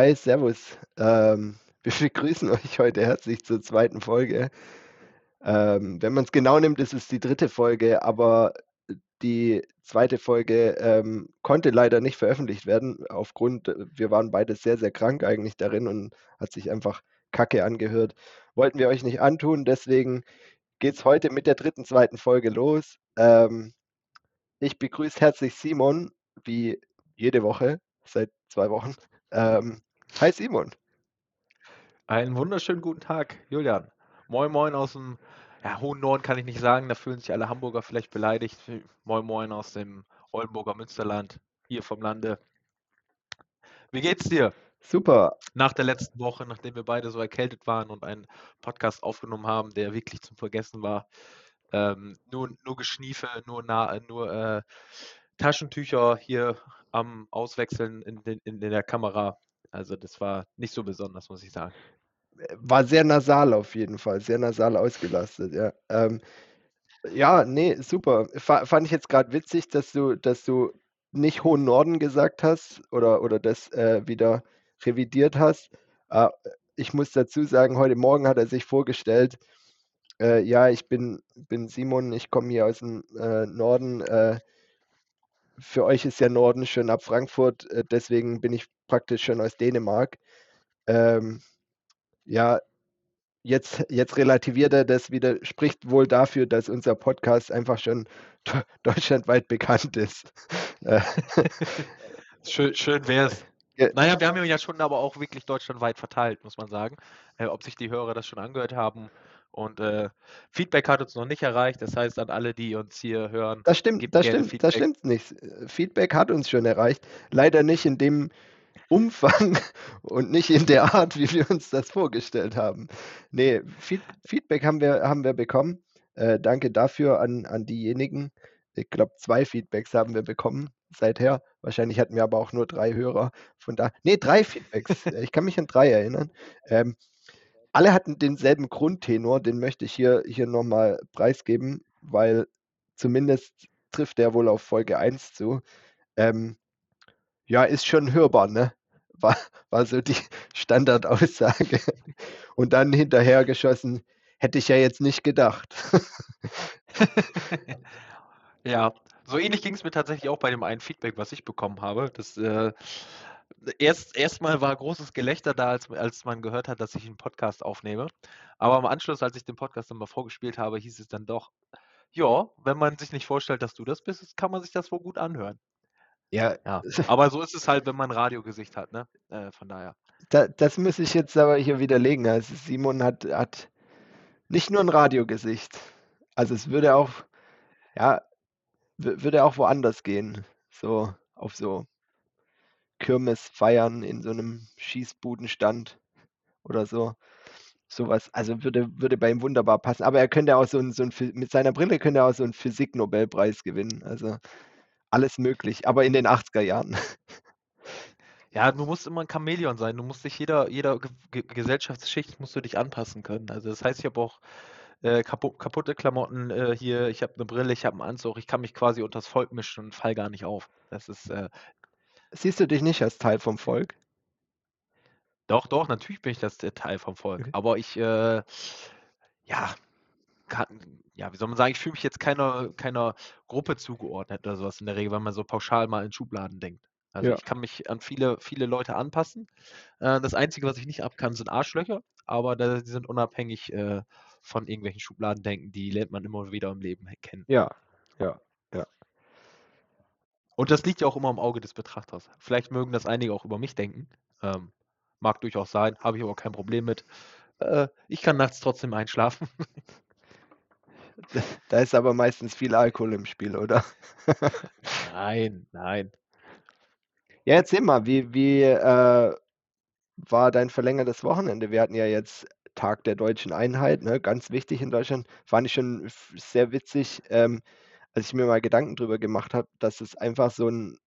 Hi, Servus. Ähm, wir begrüßen euch heute herzlich zur zweiten Folge. Ähm, wenn man es genau nimmt, ist es die dritte Folge, aber die zweite Folge ähm, konnte leider nicht veröffentlicht werden, aufgrund, äh, wir waren beide sehr, sehr krank eigentlich darin und hat sich einfach kacke angehört. Wollten wir euch nicht antun, deswegen geht es heute mit der dritten, zweiten Folge los. Ähm, ich begrüße herzlich Simon, wie jede Woche, seit zwei Wochen. Ähm, hi Simon. Einen wunderschönen guten Tag, Julian. Moin Moin aus dem ja, hohen Norden kann ich nicht sagen, da fühlen sich alle Hamburger vielleicht beleidigt. Moin Moin aus dem Oldenburger Münsterland, hier vom Lande. Wie geht's dir? Super. Nach der letzten Woche, nachdem wir beide so erkältet waren und einen Podcast aufgenommen haben, der wirklich zum Vergessen war. Ähm, nur, nur Geschniefe, nur, nah, nur äh, Taschentücher hier am Auswechseln in, in, in der Kamera. Also das war nicht so besonders, muss ich sagen. War sehr nasal auf jeden Fall, sehr nasal ausgelastet, ja. Ähm, ja, nee, super. Fa fand ich jetzt gerade witzig, dass du, dass du nicht Hohen Norden gesagt hast oder, oder das äh, wieder revidiert hast. Äh, ich muss dazu sagen, heute Morgen hat er sich vorgestellt, äh, ja, ich bin, bin Simon, ich komme hier aus dem äh, Norden. Äh, für euch ist ja Norden schon ab Frankfurt, äh, deswegen bin ich praktisch schon aus Dänemark. Ähm, ja, jetzt, jetzt relativiert er das wieder, spricht wohl dafür, dass unser Podcast einfach schon deutschlandweit bekannt ist. schön schön wäre es. Ja. Naja, wir haben ihn ja schon aber auch wirklich deutschlandweit verteilt, muss man sagen. Äh, ob sich die Hörer das schon angehört haben. Und äh, Feedback hat uns noch nicht erreicht. Das heißt, an alle, die uns hier hören. Das stimmt, das stimmt, Feedback. das stimmt nicht. Feedback hat uns schon erreicht. Leider nicht in dem Umfang und nicht in der Art, wie wir uns das vorgestellt haben. Nee, Feedback haben wir, haben wir bekommen. Äh, danke dafür an, an diejenigen. Ich glaube, zwei Feedbacks haben wir bekommen seither. Wahrscheinlich hatten wir aber auch nur drei Hörer. Von da. Nee, drei Feedbacks. ich kann mich an drei erinnern. Ähm, alle hatten denselben Grundtenor, den möchte ich hier, hier nochmal preisgeben, weil zumindest trifft der wohl auf Folge 1 zu. Ähm, ja, ist schon hörbar, ne? War, war so die Standardaussage. Und dann hinterher geschossen, hätte ich ja jetzt nicht gedacht. ja, so ähnlich ging es mir tatsächlich auch bei dem einen Feedback, was ich bekommen habe. Das äh, erst erstmal war großes Gelächter da, als, als man gehört hat, dass ich einen Podcast aufnehme. Aber im Anschluss, als ich den Podcast dann mal vorgespielt habe, hieß es dann doch, ja, wenn man sich nicht vorstellt, dass du das bist, kann man sich das wohl gut anhören. Ja. ja. Aber so ist es halt, wenn man ein Radiogesicht hat, ne? Äh, von daher. Da, das muss ich jetzt aber hier widerlegen. Also Simon hat, hat nicht nur ein Radiogesicht. Also es würde auch, ja, würde auch woanders gehen. So, auf so Kirmes feiern in so einem Schießbudenstand oder so. Sowas, also würde, würde bei ihm wunderbar passen. Aber er könnte auch so ein, so ein mit seiner Brille könnte er auch so einen Physik-Nobelpreis gewinnen. Also alles möglich, aber in den 80er Jahren. Ja, du musst immer ein Chamäleon sein. Du musst dich jeder, jeder Ge Gesellschaftsschicht musst du dich anpassen können. Also das heißt, ich habe auch äh, kapu kaputte Klamotten äh, hier, ich habe eine Brille, ich habe einen Anzug, ich kann mich quasi unter das Volk mischen und fall gar nicht auf. Das ist. Äh, Siehst du dich nicht als Teil vom Volk? Doch, doch, natürlich bin ich das der Teil vom Volk. Aber ich, äh, ja, kann, ja, wie soll man sagen, ich fühle mich jetzt keiner, keiner Gruppe zugeordnet oder sowas in der Regel, wenn man so pauschal mal in Schubladen denkt. Also ja. ich kann mich an viele, viele Leute anpassen. Äh, das Einzige, was ich nicht ab kann, sind Arschlöcher, aber die sind unabhängig äh, von irgendwelchen Schubladen denken, die lernt man immer wieder im Leben kennen. Ja, ja. Und das liegt ja auch immer im Auge des Betrachters. Vielleicht mögen das einige auch über mich denken. Ähm, mag durchaus sein, habe ich aber kein Problem mit. Äh, ich kann nachts trotzdem einschlafen. Da ist aber meistens viel Alkohol im Spiel, oder? Nein, nein. Ja, erzähl mal, wie, wie äh, war dein verlängertes Wochenende? Wir hatten ja jetzt Tag der deutschen Einheit, ne? ganz wichtig in Deutschland. Fand ich schon sehr witzig, ähm, als ich mir mal Gedanken darüber gemacht habe, dass es einfach so ein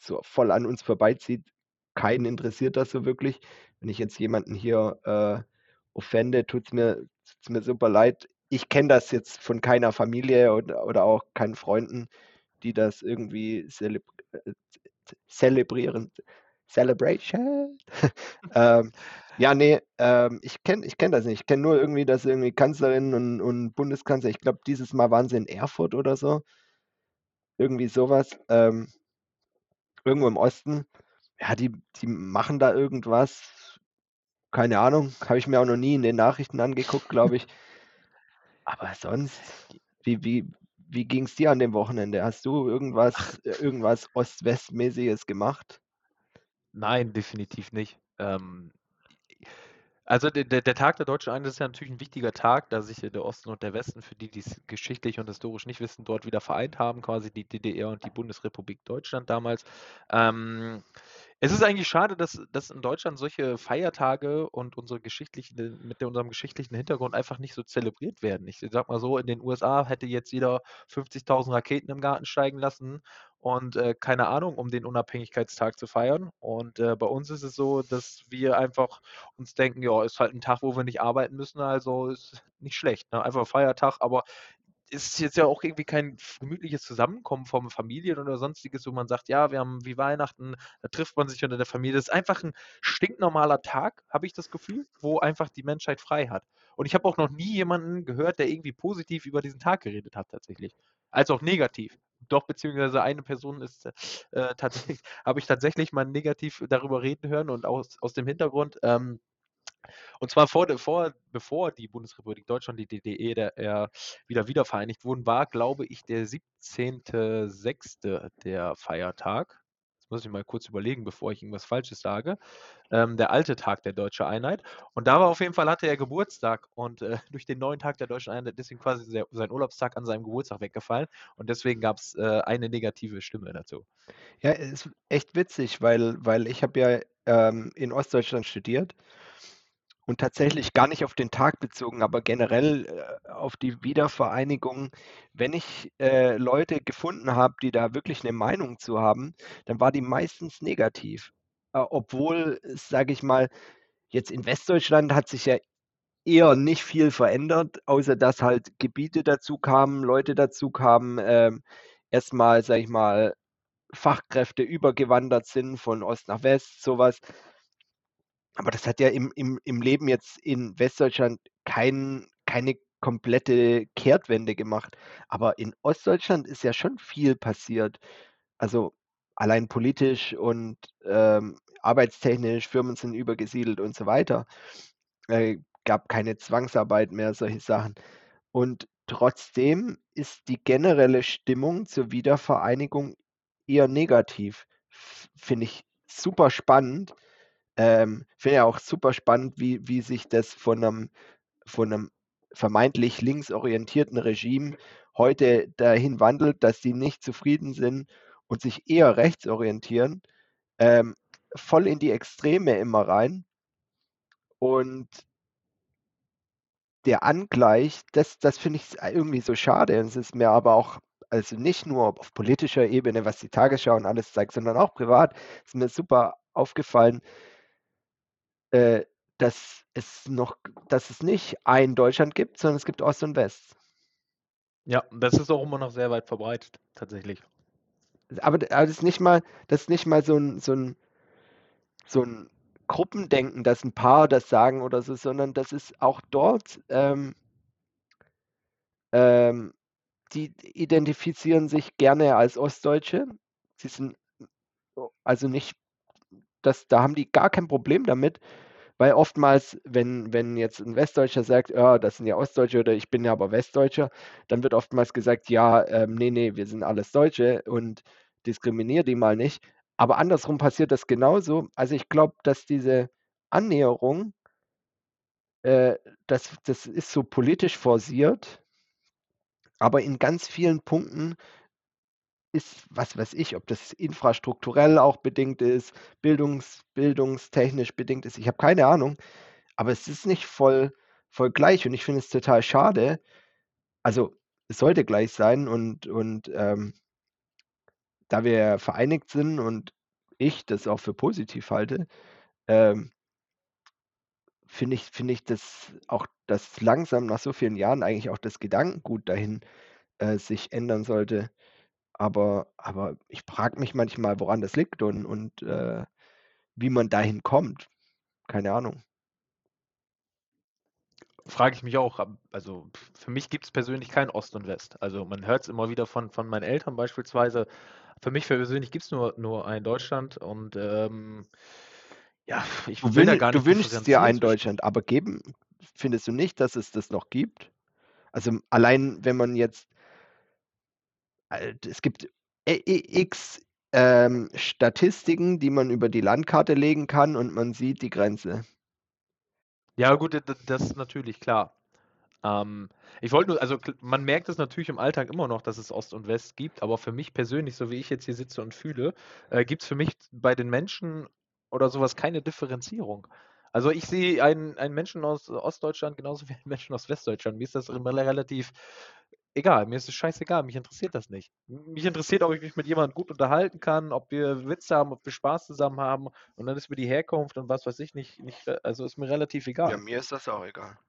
so voll an uns vorbeizieht. Keinen interessiert das so wirklich. Wenn ich jetzt jemanden hier äh, offende, tut es mir, tut's mir super leid ich kenne das jetzt von keiner Familie oder, oder auch keinen Freunden, die das irgendwie zeleb äh, zelebrieren. Celebration. ähm, ja, ne, ähm, ich kenne ich kenne das nicht. Ich kenne nur irgendwie, dass irgendwie Kanzlerin und und Bundeskanzler ich glaube, dieses Mal waren sie in Erfurt oder so. Irgendwie so was, ähm irgendwo im Osten. Ja, die die machen da irgendwas. Keine Ahnung, habe ich mir auch noch nie in den Nachrichten angeguckt, glaube ich. Aber sonst, wie wie wie ging's dir an dem Wochenende? Hast du irgendwas irgendwas Ost-West-mäßiges gemacht? Nein, definitiv nicht. Ähm, also der der Tag der Deutschen Einheit ist ja natürlich 'n wichtiger Tag, da sich, der Osten und der Westen, für die, die's geschichtlich und historisch nicht wissen, dort wieder vereint haben, quasi die DDR und die Bundesrepublik Deutschland damals. Ähm, es ist eigentlich schade, dass dass in Deutschland solche Feiertage und unsere geschichtlichen mit unserem geschichtlichen Hintergrund einfach nicht so zelebriert werden. Ich sage mal so, in den USA hätte jetzt jeder 50.000 Raketen im Garten steigen lassen und, äh, keine Ahnung, um den Unabhängigkeitstag zu feiern. Und, äh, bei uns ist es so, dass wir einfach uns denken: „Ja, ist halt 'n Tag, wo wir nicht arbeiten müssen, also ist nicht schlecht, ne? Einfach Feiertag.“ Aber ist jetzt ja auch irgendwie kein gemütliches Zusammenkommen von Familien oder Sonstiges, wo man sagt: „Ja, wir haben wie Weihnachten, da trifft man sich unter der Familie.“ Das ist einfach 'n stinknormaler Tag, habe ich das Gefühl, wo einfach die Menschheit frei hat. Und ich habe auch noch nie jemanden gehört, der irgendwie positiv über diesen Tag geredet hat tatsächlich, als auch negativ. Doch, beziehungsweise eine Person ist, äh, tatsächlich habe ich tatsächlich mal negativ darüber reden hören und aus aus dem Hintergrund, ähm und zwar vor vor bevor die Bundesrepublik Deutschland, die DDR wieder wiedervereinigt wurden, war, glaube ich, der 17.06. der Feiertag. Jetzt muss ich mal kurz überlegen, bevor ich irgendwas Falsches sage. Ähm, der alte Tag der Deutschen Einheit. Und da war auf jeden Fall hatte er Geburtstag und, äh, durch den neuen Tag der Deutschen Einheit ist ihm quasi der sein Urlaubstag an seinem Geburtstag weggefallen und deswegen gab's, äh, eine negative Stimme dazu. Ja, ist echt witzig, weil weil ich habe ja, ähm, in Ostdeutschland studiert und tatsächlich gar nicht auf den Tag bezogen, aber generell, äh, auf die Wiedervereinigung. Wenn ich, äh, Leute gefunden habe, die da wirklich 'ne Meinung zu haben, dann war die meistens negativ. Äh, obwohl, sage ich mal, jetzt in Westdeutschland hat sich ja eher nicht viel verändert, außer dass halt Gebiete dazukamen, Leute dazukamen, ähm, erst mal, sage ich mal, Fachkräfte übergewandert sind von Ost nach West, so was. Aber das hat ja im im im Leben jetzt in Westdeutschland kein keine komplette Kehrtwende gemacht. Aber in Ostdeutschland ist ja schon viel passiert. Also, allein politisch und, ähm, arbeitstechnisch, Firmen sind übergesiedelt und so weiter. Äh, gab keine Zwangsarbeit mehr, solche Sachen. Und trotzdem ist die generelle Stimmung zur Wiedervereinigung eher negativ. Finde ich super spannend. Ähm, finde ja auch super spannend, wie wie sich das von 'nem von 'nem vermeintlich linksorientierten Regime heute dahin wandelt, dass die nicht zufrieden sind und sich eher rechts orientieren, ähm, voll in die Extreme immer rein. Und der Angleich, das das finde ich s irgendwie so schade. Es ist mir aber auch also nicht nur auf politischer Ebene, was die Tagesschau und alles zeigt, sondern auch privat ist mir super aufgefallen äh, dass es noch dass es nicht ein Deutschland gibt, sondern es gibt Ost und West. Ja, das ist auch immer noch sehr weit verbreitet, tatsächlich. Aber aber das ist nicht mal das ist nicht mal so 'n so 'n so 'n Gruppendenken, dass 'n paar das sagen oder so, sondern das ist auch dort, ähm ähm, die identifizieren sich gerne als Ostdeutsche. Sie sind also nicht das da haben die gar kein Problem damit, weil oftmals, wenn wenn jetzt 'n Westdeutscher sagt: „Ja, das sind ja Ostdeutsche“ oder „Ich bin ja aber Westdeutscher“, dann wird oftmals gesagt: „Ja, ähm, ne, ne, wir sind alles Deutsche und diskriminier die mal nicht.“ Aber andersrum passiert das genauso. Also, ich glaube, dass diese Annäherung äh, das das ist so politisch forciert aber in ganz vielen Punkten ist was weiß ich, ob das infrastrukturell auch bedingt ist, bildungs bildungstechnisch bedingt ist, ich habe keine Ahnung, aber es ist nicht voll voll gleich und ich finde es total schade. Also, es sollte gleich sein und und, ähm da wir vereinigt sind und ich das auch für positiv halte, ähm finde ich finde ich das auch, dass langsam nach so vielen Jahren eigentlich auch das Gedankengut dahin, äh, sich ändern sollte. Aber aber ich frage mich manchmal, woran das liegt und und, äh wie man dahin kommt. Keine Ahnung. Frage ich mich auch. Also für mich gibt es persönlich kein Ost und West. Also man hört es immer wieder von, von meinen Eltern beispielsweise. Für mich persönlich gibt es nur, nur ein Deutschland und ähm, ja, ich Du, will da gar du nicht wünschst dir ein. Deutschland, aber geben findest du nicht, dass es das noch gibt? Also allein wenn man jetzt es gibt e e x ähm, Statistiken, die man über die Landkarte legen kann und man sieht die Grenze. Ja, gut, das ist natürlich klar. Ähm, ich wollte nur, also man merkt es natürlich im Alltag immer noch, dass es Ost und West gibt, aber für mich persönlich, so wie ich jetzt hier sitze und fühle, äh, gibt es für mich bei den Menschen oder sowas keine Differenzierung. Also ich sehe einen, einen Menschen aus Ostdeutschland genauso wie einen Menschen aus Westdeutschland. Mir ist das rel- relativ egal, mir ist es scheißegal, mich interessiert das nicht. Mich interessiert, ob ich mich mit jemandem gut unterhalten kann, ob wir Witze haben, ob wir Spaß zusammen haben und dann ist mir die Herkunft und was weiß ich nicht, nicht also ist mir relativ Ja, egal. mir ist das auch egal.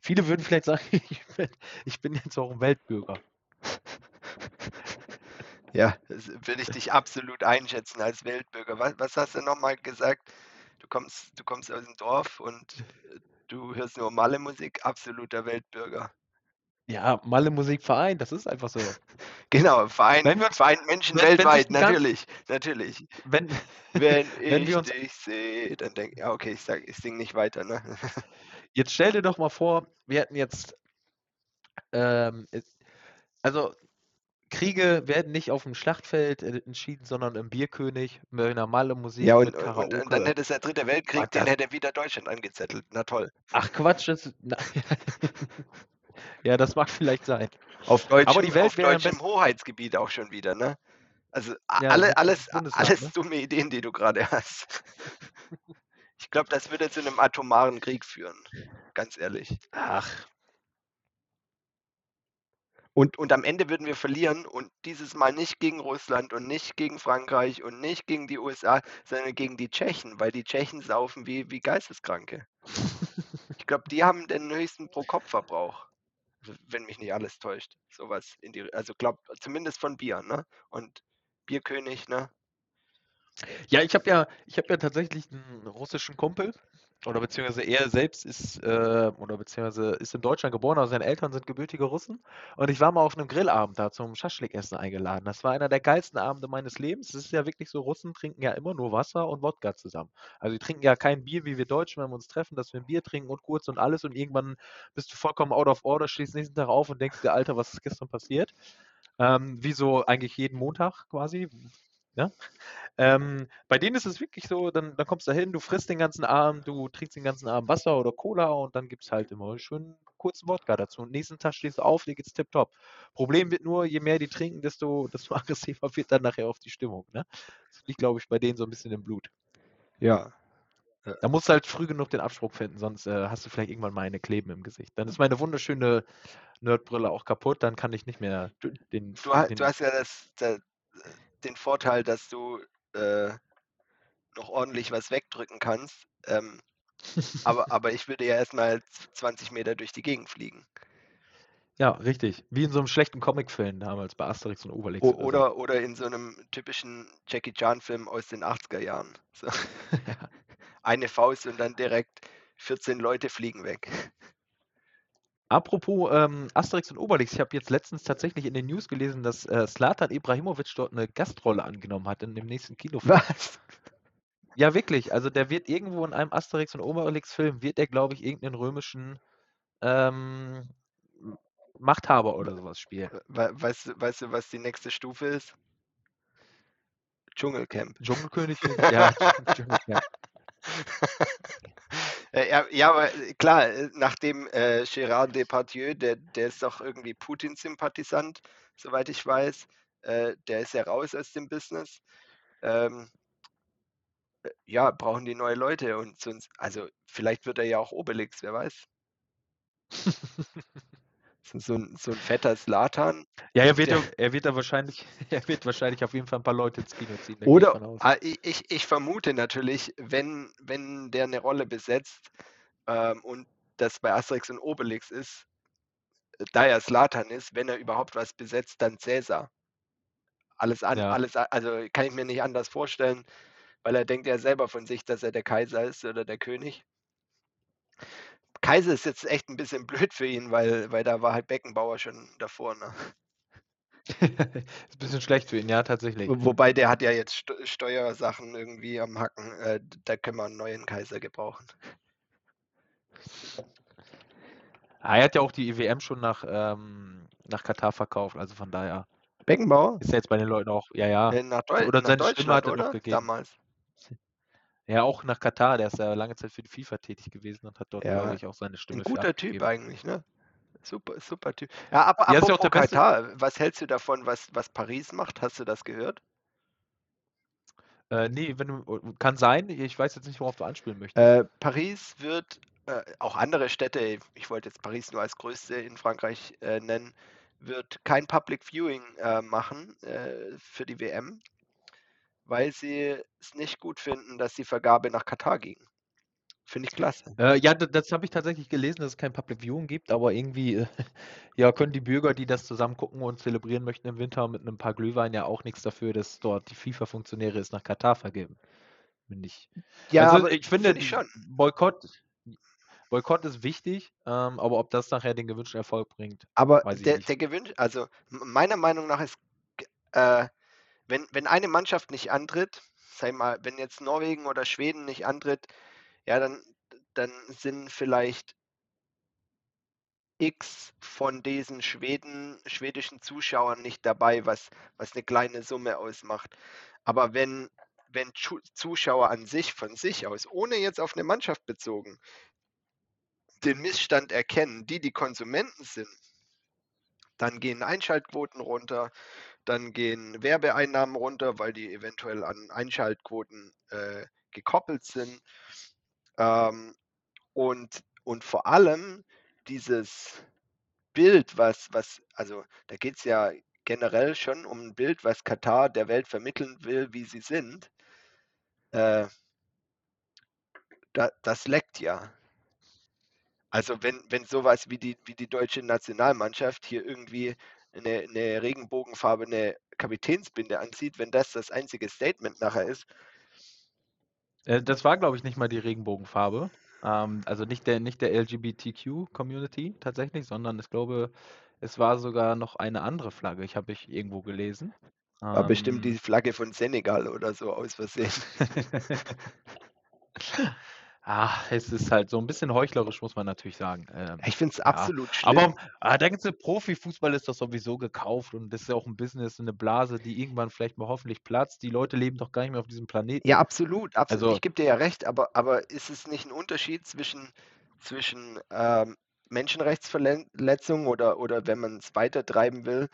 Viele würden vielleicht sagen, ich bin, ich bin jetzt auch ein Weltbürger. Ja, das würde ich dich absolut einschätzen als Weltbürger. Was, was hast du nochmal gesagt? Du kommst, du kommst aus dem Dorf und äh, du hörst nur Malle-Musik, absoluter Weltbürger. Ja, Malle Musikverein, das ist einfach so. Genau, Verein, Wenn wir Verein Menschen wenn, wenn weltweit, ein ganz, natürlich, natürlich. wenn, Wenn wenn ich wir uns, dich sehe, dann denk ja, okay, ich sag, ich sing nicht weiter, ne? jetzt stell dir doch mal vor, wir hätten jetzt, ähm, also Kriege werden nicht auf dem Schlachtfeld äh, entschieden, sondern im Bierkönig mit Malle Ja, Musik, und, mit und, und dann Karaoke. hätte es der dritte Weltkrieg, den das, hätte wieder Deutschland angezettelt. Na toll. ach Quatsch, das, na, ja, das mag vielleicht sein. Auf Aber deutschem, die Welt auf wäre deutschem Hoheitsgebiet auch schon wieder, ne? Also ja, alle, alles, alles ne? dumme Ideen, die du gerade hast. Ich glaube, das würde zu einem atomaren Krieg führen. Ganz ehrlich. Ach, Und, und am Ende würden wir verlieren und dieses Mal nicht gegen Russland und nicht gegen Frankreich und nicht gegen die USA, sondern gegen die Tschechen, weil die Tschechen saufen wie, wie Geisteskranke. Ich glaube, die haben den höchsten Pro-Kopf-Verbrauch, wenn mich nicht alles täuscht. Sowas in die, also glaub, zumindest von Bier, ne? Und Bierkönig, ne? Ja, ich habe ja, ich habe ja tatsächlich einen russischen Kumpel, oder beziehungsweise er selbst ist, äh, oder beziehungsweise ist in Deutschland geboren, aber seine Eltern sind gebürtige Russen. Und ich war mal auf einem Grillabend da zum Schaschlik-Essen eingeladen. Das war einer der geilsten Abende meines Lebens. Es ist ja wirklich so, Russen trinken ja immer nur Wasser und Wodka zusammen. Also die trinken ja kein Bier wie wir Deutschen, wenn wir uns treffen, dass wir ein Bier trinken und kurz und alles und irgendwann bist du vollkommen out of order, stehst nächsten Tag auf und denkst dir, Alter, was ist gestern passiert? Ähm, wie so eigentlich jeden Montag quasi. Ja? Ähm, bei denen ist es wirklich so, dann, dann kommst du da hin, du frisst den ganzen Abend, du trinkst den ganzen Abend Wasser oder Cola und dann gibt es halt immer schön kurzen Wodka dazu. Und nächsten Tag stehst du auf, dir geht's tipptopp. Problem wird nur, je mehr die trinken, desto, desto aggressiver wird dann nachher auf die Stimmung. Ne? Das liegt, glaube ich, bei denen so ein bisschen im Blut. Ja. Äh, Da musst du halt früh genug den Absprung finden, sonst äh, hast du vielleicht irgendwann mal eine Kleben im Gesicht. Dann ist meine wunderschöne Nerdbrille auch kaputt, dann kann ich nicht mehr den, du, ha- du den hast ja das, da- den Vorteil, dass du äh, noch ordentlich was wegdrücken kannst. Ähm, aber, aber ich würde ja erstmal 20 Meter durch die Gegend fliegen. Ja, richtig. Wie in so einem schlechten Comicfilm damals bei Asterix und Obelix O oder so. oder, oder in so einem typischen Jackie Chan-Film aus den 80er Jahren. So. Ja. Eine Faust und dann direkt 14 Leute fliegen weg. Apropos ähm, Asterix und Obelix, ich habe jetzt letztens tatsächlich in den News gelesen, dass äh, Zlatan Ibrahimovic dort eine Gastrolle angenommen hat in dem nächsten Kinofilm. Was? Ja, wirklich. Also der wird irgendwo in einem Asterix und Obelix-Film, wird er, glaube ich, irgendeinen römischen ähm, Machthaber oder sowas spielen. We weißt, du, weißt du, was die nächste Stufe ist? Dschungelcamp. Dschungelkönig? Ja, Dschungelcamp. Äh, ja, ja, äh, klar, äh, nachdem äh, Gérard Depardieu, der, der ist doch irgendwie Putin-Sympathisant, soweit ich weiß, äh, der ist ja raus aus dem Business. Ähm, äh, ja, brauchen die neue Leute und sonst, also vielleicht wird er ja auch Obelix, wer weiß. So, ein, so ein fetter Slatan. Ja, er wird, Der, er wird da wahrscheinlich, er wird wahrscheinlich auf jeden Fall ein paar Leute ins Kino ziehen, oder ah, ich, ich, ich vermute natürlich, wenn, wenn der eine Rolle besetzt ähm, und das bei Asterix und Obelix ist, da er Slatan ist, wenn er überhaupt was besetzt, dann Cäsar. Alles an, Ja. alles, also kann ich mir nicht anders vorstellen. weil er denkt ja selber von sich, dass er der Kaiser ist oder der König. Kaiser ist jetzt echt ein bisschen blöd für ihn, weil, weil da war halt Beckenbauer schon davor. Ne? ist ein bisschen schlecht für ihn, ja, tatsächlich. Wobei der hat ja jetzt St Steuersachen irgendwie am Hacken. Äh, da können wir einen neuen Kaiser gebrauchen. Ah, er hat ja auch die EWM schon nach, ähm, nach Katar verkauft, also von daher. Beckenbauer? Ist ja jetzt bei den Leuten auch, ja, ja. Äh, nach Deu oder nach seine Stimme hat er noch gegeben. Damals. Ja, auch nach Katar, der ist ja lange Zeit für die FIFA tätig gewesen und hat dort, Ja, glaube ich, auch seine Stimme Ein guter Typ abgegeben. eigentlich, ne? Super, super Typ. Ja, aber Ja, apropos der beste- Katar, was hältst du davon, was, was Paris macht? Hast du das gehört? Äh, nee, wenn du, kann sein, ich weiß jetzt nicht, worauf du anspielen möchtest. Äh, Paris wird, äh, auch andere Städte, ich wollte jetzt Paris nur als größte in Frankreich äh, nennen, wird kein Public Viewing äh, machen äh, für die WM, weil sie es nicht gut finden, dass die Vergabe nach Katar ging. Finde ich klasse. Äh, ja, d- das habe ich tatsächlich gelesen, dass es kein Public Viewing gibt, aber irgendwie äh, ja, können die Bürger, die das zusammen gucken und zelebrieren möchten im Winter mit ein paar Glühwein ja auch nichts dafür, dass dort die FIFA-Funktionäre es nach Katar vergeben. Finde ich. Ja, also ich finde, find ich schon. Boykott, Boykott ist wichtig, ähm, aber ob das nachher den gewünschten Erfolg bringt, Aber der, der gewünscht, also meiner Meinung nach ist, äh, wenn, wenn eine Mannschaft nicht antritt, ich mal, wenn jetzt Norwegen oder Schweden nicht antritt, ja, dann, dann sind vielleicht X von diesen Schweden, schwedischen Zuschauern nicht dabei, was, was eine kleine Summe ausmacht. Aber wenn, wenn Zuschauer an sich, von sich aus, ohne jetzt auf eine Mannschaft bezogen, den Missstand erkennen, die die Konsumenten sind, dann gehen Einschaltquoten runter, dann gehen Werbeeinnahmen runter, weil die eventuell an Einschaltquoten äh, gekoppelt sind. Ähm, und, und vor allem dieses Bild, was, was, also da geht es ja generell schon um ein Bild, was Katar der Welt vermitteln will, wie sie sind. Äh, da, das leckt ja. Also wenn, wenn sowas wie die, wie die deutsche Nationalmannschaft hier irgendwie eine, eine regenbogenfarbene Kapitänsbinde anzieht, wenn das das einzige Statement nachher ist, Äh, das war, glaube ich, nicht mal die Regenbogenfarbe. Ähm, also nicht der, nicht der LGBTQ-Community tatsächlich, sondern ich glaube, es war sogar noch eine andere Flagge. Ich habe ich irgendwo gelesen. war bestimmt die Ähm, Flagge von Senegal oder so aus Versehen. Ah, es ist halt so ein bisschen heuchlerisch, muss man natürlich sagen. Ähm, Ich finde es ja. absolut schlimm. Aber ah, der ganze Profifußball ist doch sowieso gekauft und das ist ja auch ein Business, eine Blase, die irgendwann vielleicht mal hoffentlich platzt. Die Leute leben doch gar nicht mehr auf diesem Planeten. Ja, absolut, absolut. Also- ich gebe dir ja recht, aber, aber ist es nicht ein Unterschied zwischen, zwischen ähm, Menschenrechtsverletzungen oder, oder wenn man es weitertreiben will,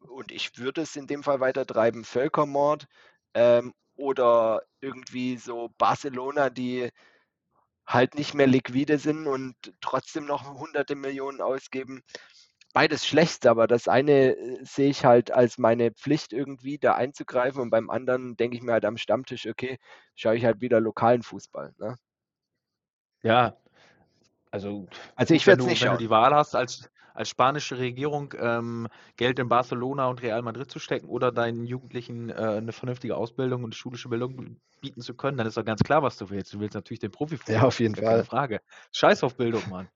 und ich würde es in dem Fall weitertreiben, Völkermord ähm, oder irgendwie so Barcelona, die halt nicht mehr liquide sind und trotzdem noch hunderte Millionen ausgeben. Beides schlecht, aber das eine äh, sehe ich halt als meine Pflicht irgendwie da einzugreifen und beim anderen denke ich mir halt am Stammtisch, okay, schaue ich halt wieder lokalen Fußball. Ne? Ja, also, Also ich wenn werde du, nicht wenn du schauen. die Wahl hast, als, als spanische Regierung ähm, Geld in Barcelona und Real Madrid zu stecken oder deinen Jugendlichen äh, eine vernünftige Ausbildung und schulische Bildung bieten zu können, dann ist doch ganz klar, was du willst. Du willst natürlich den Profifußball. Ja, auf jeden ja keine Fall. Frage. Scheiß auf Bildung, Mann.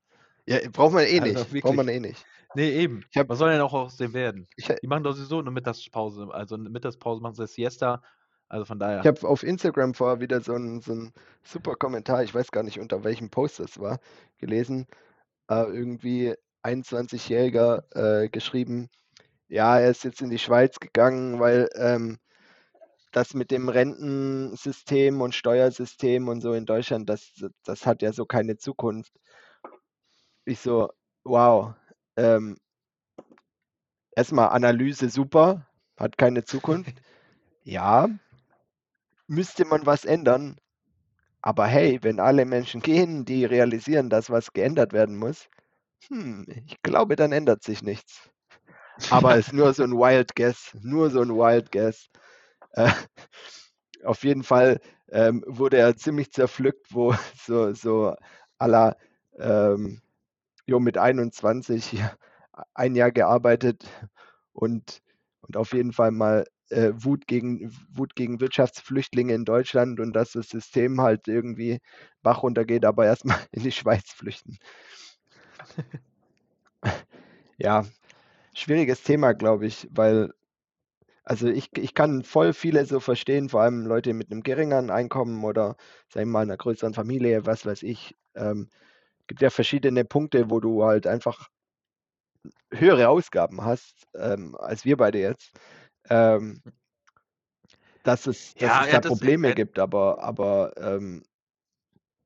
Ja, braucht man eh Also nicht. Braucht man eh nicht. Nee, eben. Hab- Was soll denn auch aus dem werden? Ich, Die machen doch sowieso eine Mittagspause. Also eine Mittagspause machen sie Siesta. Also von daher. ich habe auf Instagram vorher wieder so einen so einen super Kommentar, ich weiß gar nicht unter welchem Post das war, gelesen. Äh, irgendwie 21-Jähriger äh, geschrieben, ja, er ist jetzt in die Schweiz gegangen, weil ähm, das mit dem Rentensystem und Steuersystem und so in Deutschland, das, das hat ja so keine Zukunft. Ich so, wow. Ähm, erstmal Analyse super, hat keine Zukunft. Ja, müsste man was ändern. Aber hey, wenn alle Menschen gehen, die realisieren, dass was geändert werden muss, hm, ich glaube, dann ändert sich nichts. Aber es ist nur so ein Wild Guess, nur so ein Wild Guess. Äh, auf jeden Fall ähm, wurde er ziemlich zerpflückt, wo so, so la, ähm, jo, mit 21 ja, ein Jahr gearbeitet und, und auf jeden Fall mal äh, Wut gegen Wut gegen Wirtschaftsflüchtlinge in Deutschland und dass das System halt irgendwie Bach runtergeht, aber erstmal in die Schweiz flüchten. Ja, schwieriges Thema, glaube ich, weil also ich ich kann voll viele so verstehen, vor allem Leute mit 'nem geringeren Einkommen oder, sagen wir mal, 'ner größeren Familie, was weiß ich. Ähm, gibt ja verschiedene Punkte, wo du halt einfach höhere Ausgaben hast, ähm, als wir beide jetzt. Ähm dass es dass Ja, es ja, da das Probleme äh gibt, aber aber, ähm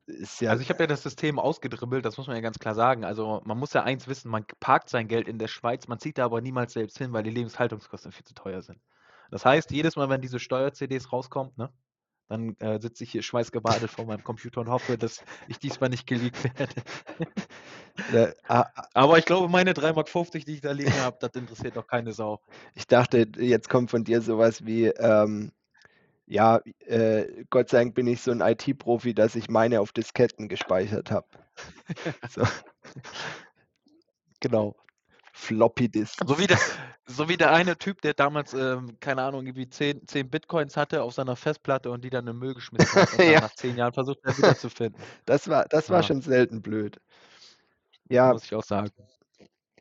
ist ja Also, ich habe ja das System ausgedribbelt, das muss man ja ganz klar sagen. Also, man muss ja eins wissen, man parkt sein Geld in der Schweiz, man zieht da aber niemals selbst hin, weil die Lebenshaltungskosten viel zu teuer sind. Das heißt, jedes Mal, wenn diese Steuer-CDs rauskommt, ne, dann, äh, sitze ich hier schweißgebadet vor meinem Computer und hoffe, dass ich diesmal nicht geleakt werde. Äh, Aber ich glaube, meine 3,50 M, die ich da liegen habe, das interessiert doch keine Sau. Ich dachte, jetzt kommt von dir so was wie, ähm, ja, äh, Gott sei Dank bin ich so 'n IT-Profi, dass ich meine auf Disketten gespeichert habe. So. Genau. Floppy Disk. So wie der so wie der eine Typ, der damals, ähm, keine Ahnung, irgendwie 10 10 Bitcoins hatte auf seiner Festplatte und die dann in den Müll geschmissen hat und dann Ja. nach 10 Jahren versucht hat, wiederzufinden. Das war das war Ja. schon selten blöd. Ja. Muss ich auch sagen.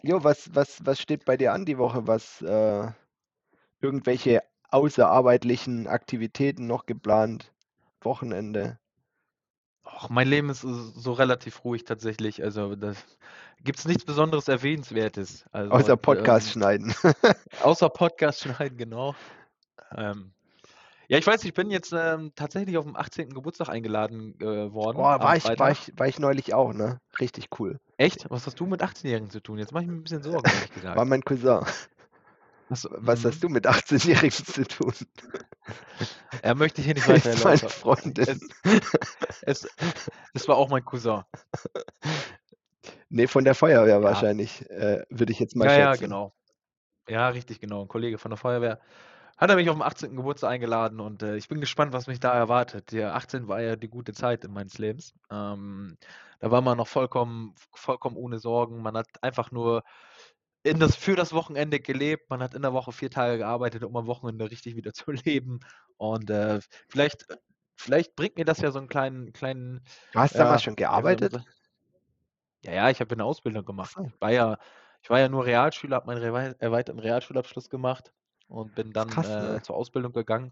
Jo, was was was steht bei dir an die Woche? Was, äh irgendwelche außerarbeitlichen Aktivitäten noch geplant? Wochenende? Och, mein Leben ist so relativ ruhig tatsächlich. Also, da gibt's nichts besonderes Erwähnenswertes. Also, Außer Podcast ähm schneiden. außer Podcast schneiden, genau. Ähm, ja, ich weiß ich bin jetzt, ähm, tatsächlich auf'm 18. Geburtstag eingeladen, äh, worden am war ich war ich war ich neulich auch, ne? Richtig cool. Echt? Was hast du mit 18-Jährigen zu tun? Jetzt mache ich mir 'n bisschen Sorgen, ehrlich War gesagt. mein Cousin. So, Was mhm. hast du mit 18-Jährigen zu tun? Ja, möchte hier nicht weiter Ist meine. Freundin. Es es es war auch mein Cousin. Ne, von der Feuerwehr Ja. wahrscheinlich, äh, würde ich jetzt mal Ja, ja, schätzen. genau. Ja, richtig, genau. 'N Kollege von der Feuerwehr hat er mich auf'm 18. Geburtstag eingeladen und, äh, ich bin gespannt, was mich da erwartet. Der 18 war ja die gute Zeit in meines Lebens. Ähm, da war man noch vollkommen vollkommen ohne Sorgen. Man hat einfach nur in das für das Wochenende gelebt. Man hat in der Woche 4 Tage gearbeitet, um am Wochenende richtig wieder zu leben. Und, äh, vielleicht vielleicht bringt mir das ja so 'n kleinen kleinen Du hast ja, damals schon gearbeitet? Ja, ja, ich habe ja 'ne Ausbildung Ach gemacht. Ich war ja ich war ja nur Realschüler, habe meinen erweiterten Realschulabschluss gemacht und bin dann, krass, äh, ne? zur Ausbildung gegangen.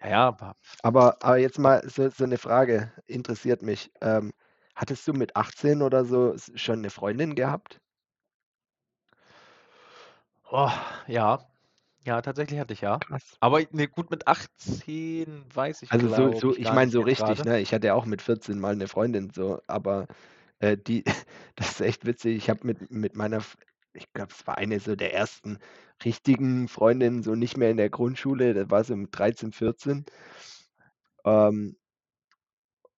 Ja, ja, war Aber aber jetzt mal so so 'ne Frage, interessiert mich. Ähm, hattest du mit 18 oder so schon 'ne Freundin gehabt? Oh, ja. Ja, tatsächlich hatte ich ja. Krass. Aber ne, gut, mit 18 weiß ich, Also, so so ich, gar meine nicht so jetzt richtig, grade. ne? Ich hatte auch mit 14 mal 'ne Freundin so, aber, äh, die das ist echt witzig. Ich habe mit mit meiner F ich glaube, es war eine so der ersten richtigen Freundinnen, so nicht mehr in der Grundschule, das war so mit 13, 14. Ähm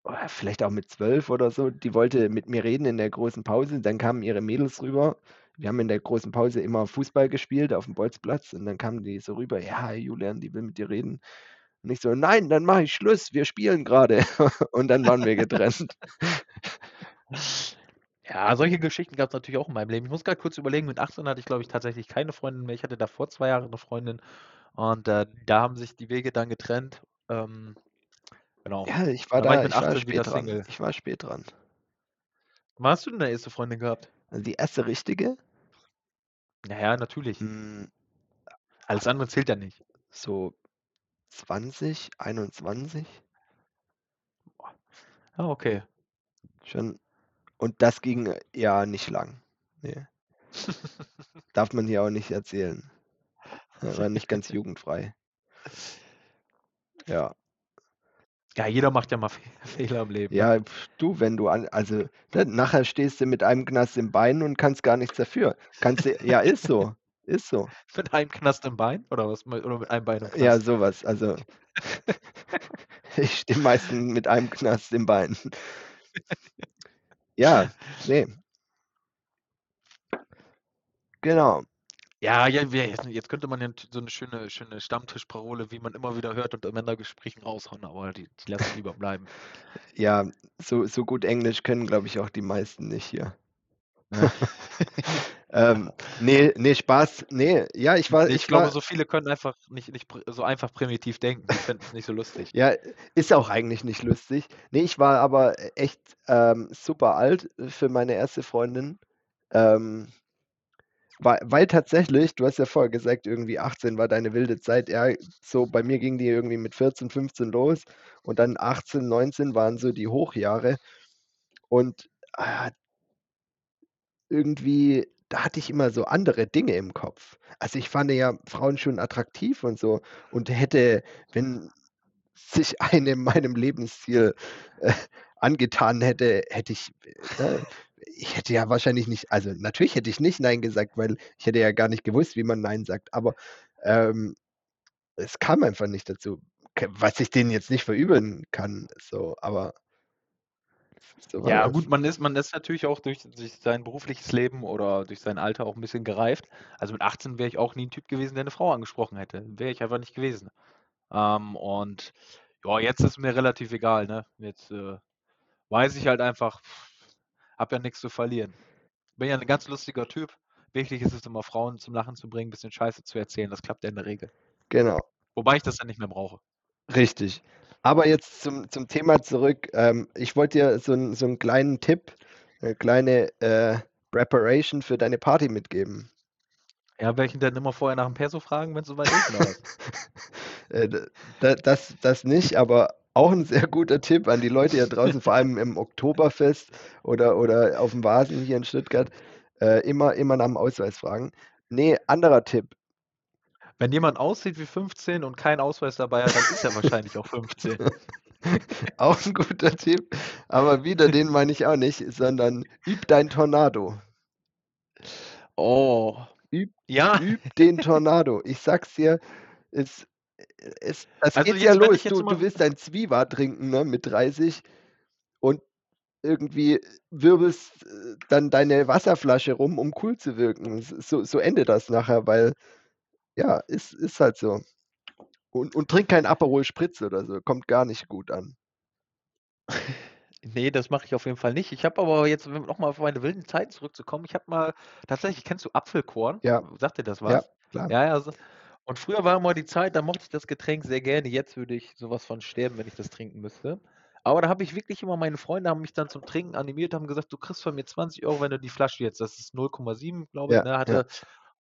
oder vielleicht auch mit 12 oder so, die wollte mit mir reden in der großen Pause, dann kamen ihre Mädels rüber. Wir haben in der großen Pause immer Fußball gespielt auf'm Bolzplatz und dann kamen die so rüber: „Ja, Julian, die will mit dir reden.“ Und ich so: „Nein, dann mache ich Schluss, wir spielen grade.“ Und dann waren wir getrennt. Ja, solche Geschichten gab's natürlich auch in meinem Leben. Ich muss grad kurz überlegen, mit 18 hatte ich, glaube ich, tatsächlich keine Freundin mehr. Ich hatte davor 2 Jahre 'ne Freundin und, äh, da haben sich die Wege dann getrennt. Ähm, genau. Ja, ich war dann war ich da ich war 18 wieder spät dran. Single. Ich war spät dran. Wann hast du denn deine erste Freundin gehabt? Also, die erste richtige? Ja, ja, natürlich. Hm. Alles andere zählt ja nicht. So 20, 21. Boah. Ah, okay. Schon und das ging, äh, ja nicht lang. Ne. Darf man hier auch nicht erzählen. Ja, war nicht ganz jugendfrei. Ja. Ja, jeder macht ja mal Fe Fehler im Leben, ne? Ja, du, wenn du an also, ne, nachher stehst du mit einem Knast im Bein und kannst gar nichts dafür. Kannst du ja, ist so, ist so. Mit einem Knast im Bein oder was oder mit einem Bein im Ja, Knast? so was. Also ich stehe meistens mit einem Knast im Bein. Ja, ne. Genau. Ja, ja, jetzt könnte man ja so 'ne schöne schöne Stammtischparole, wie man immer wieder hört, unter Männergesprächen raushauen, aber die die lasse ich lieber bleiben. Ja, so so gut Englisch können, glaube ich, auch die meisten nicht hier. ähm, nee, nee, Spaß. Nee, ja, ich war. Ich, ich glaube, war, so viele können einfach nicht, nicht so einfach primitiv denken. Die finden es nicht so lustig. Ja, ist auch eigentlich nicht lustig. Nee, ich war aber echt ähm, super alt für meine erste Freundin. Ähm, weil, weil tatsächlich, du hast ja vorher gesagt, irgendwie 18 war deine wilde Zeit. Ja, so bei mir ging die irgendwie mit 14, 15 los und dann 18, 19 waren so die Hochjahre. Und ah, irgendwie, da hatte ich immer so andere Dinge im Kopf. Also ich fand ja Frauen schon attraktiv und so und hätte, wenn sich eine meinem Lebensstil äh, angetan hätte, hätte ich, äh, ich hätte ja wahrscheinlich nicht, also natürlich hätte ich nicht Nein gesagt, weil ich hätte ja gar nicht gewusst, wie man Nein sagt, aber ähm, es kam einfach nicht dazu. Was ich denen jetzt nicht verübeln kann, so, aber so Ja, gut, man ist, man ist natürlich auch durch, durch sein berufliches Leben oder durch sein Alter auch ein bisschen gereift. Also mit 18 wäre ich auch nie ein Typ gewesen, der eine Frau angesprochen hätte. Wäre ich einfach nicht gewesen. Ähm, und ja, jetzt ist mir relativ egal, ne? Jetzt äh, weiß ich halt einfach, hab ja nichts zu verlieren. Bin ja ein ganz lustiger Typ. Wichtig ist es immer, Frauen zum Lachen zu bringen, ein bisschen Scheiße zu erzählen. Das klappt ja in der Regel. Genau. Wobei ich das dann nicht mehr brauche. Richtig. Aber jetzt zum, zum Thema zurück. Ähm, ich wollte dir so, einen- so einen kleinen Tipp, eine kleine äh, Preparation für deine Party mitgeben. Ja, welchen denn immer vorher nach dem Perso fragen, wenn es soweit ist, was? Äh, das, das nicht, aber auch ein sehr guter Tipp an die Leute hier draußen, vor allem im Oktoberfest oder, oder auf dem Vasen hier in Stuttgart. Äh, immer, immer nach dem Ausweis fragen. Nee, anderer Tipp. Wenn jemand aussieht wie 15 und keinen Ausweis dabei hat, dann ist er wahrscheinlich auch 15. Auch ein guter Tipp, aber wieder den meine ich auch nicht, sondern üb dein Tornado. Oh. Üb, Ja, üb den Tornado. Ich sag's dir, es, es, das Also geht ja los. Du, du willst dein Zwieber trinken, ne, mit 30 und irgendwie wirbelst äh, dann deine Wasserflasche rum, um cool zu wirken. So, so endet das nachher, weil, ja, ist, ist halt so. Und, und trink kein Aperol Spritz oder so, kommt gar nicht gut an. nee, das mache ich auf jeden Fall nicht. Ich habe aber jetzt, um nochmal auf meine wilden Zeiten zurückzukommen, ich habe mal, tatsächlich, kennst du Apfelkorn? Ja. Sagt dir das Ja, was? klar. Ja, ja. So. Und früher war immer die Zeit, da mochte ich das Getränk sehr gerne. Jetzt würde ich sowas von sterben, wenn ich das trinken müsste. Aber da habe ich wirklich immer, meine Freunde haben mich dann zum Trinken animiert, haben gesagt, du kriegst von mir 20 Euro, wenn du die Flasche jetzt, das ist 0,7, glaube ich, Ja, ne, hatte,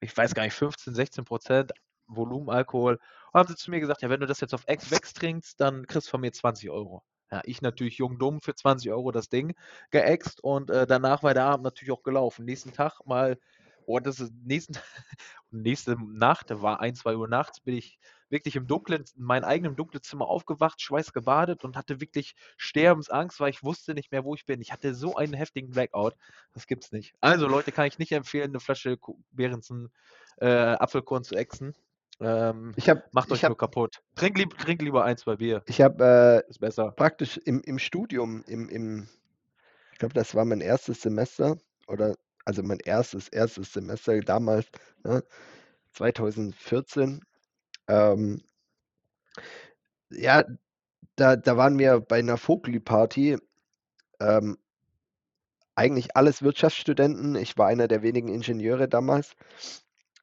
ich weiß gar nicht, 15, 16 Prozent Volumenalkohol. Und haben sie zu mir gesagt, ja, wenn du das jetzt auf Ex Wex trinkst, dann kriegst du von mir 20 Euro. Ja, ich natürlich jung dumm für 20 Euro das Ding geäxt und äh, danach war der Abend natürlich auch gelaufen. Nächsten Tag mal, oh, das ist nächsten, nächste Nacht, da war ein, zwei Uhr nachts, bin ich wirklich im dunklen, in meinem eigenen dunklen Zimmer aufgewacht, schweißgebadet und hatte wirklich Sterbensangst, weil ich wusste nicht mehr, wo ich bin. Ich hatte so einen heftigen Blackout. Das gibt's nicht. Also, Leute, kann ich nicht empfehlen, eine Flasche Behrensen äh, Apfelkorn zu exen. Ähm, Ich habe macht euch ich hab, nur kaputt. Trink, lieb, trink lieber ein, zwei Bier. ich hab, äh, Ist besser. praktisch im, im Studium, im, im, ich glaube, das war mein erstes Semester oder also mein erstes, erstes Semester damals, ne, 2014. Ähm, ja, da, da waren wir bei einer Vogli-Party. Ähm, eigentlich alles Wirtschaftsstudenten. Ich war einer der wenigen Ingenieure damals.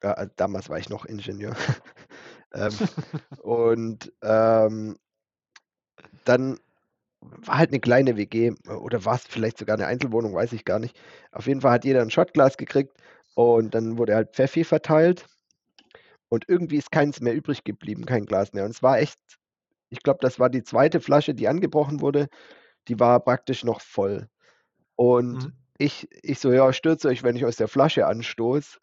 Äh, also damals war ich noch Ingenieur. ähm, und ähm, dann war halt eine kleine WG oder war es vielleicht sogar eine Einzelwohnung, weiß ich gar nicht. Auf jeden Fall hat jeder ein Shotglas gekriegt und dann wurde halt Pfeffi verteilt und irgendwie ist keins mehr übrig geblieben, kein Glas mehr. Und es war echt, ich glaube, das war die zweite Flasche, die angebrochen wurde, die war praktisch noch voll. Und Mhm. ich, ich so, ja, stürze euch, wenn ich aus der Flasche anstoße.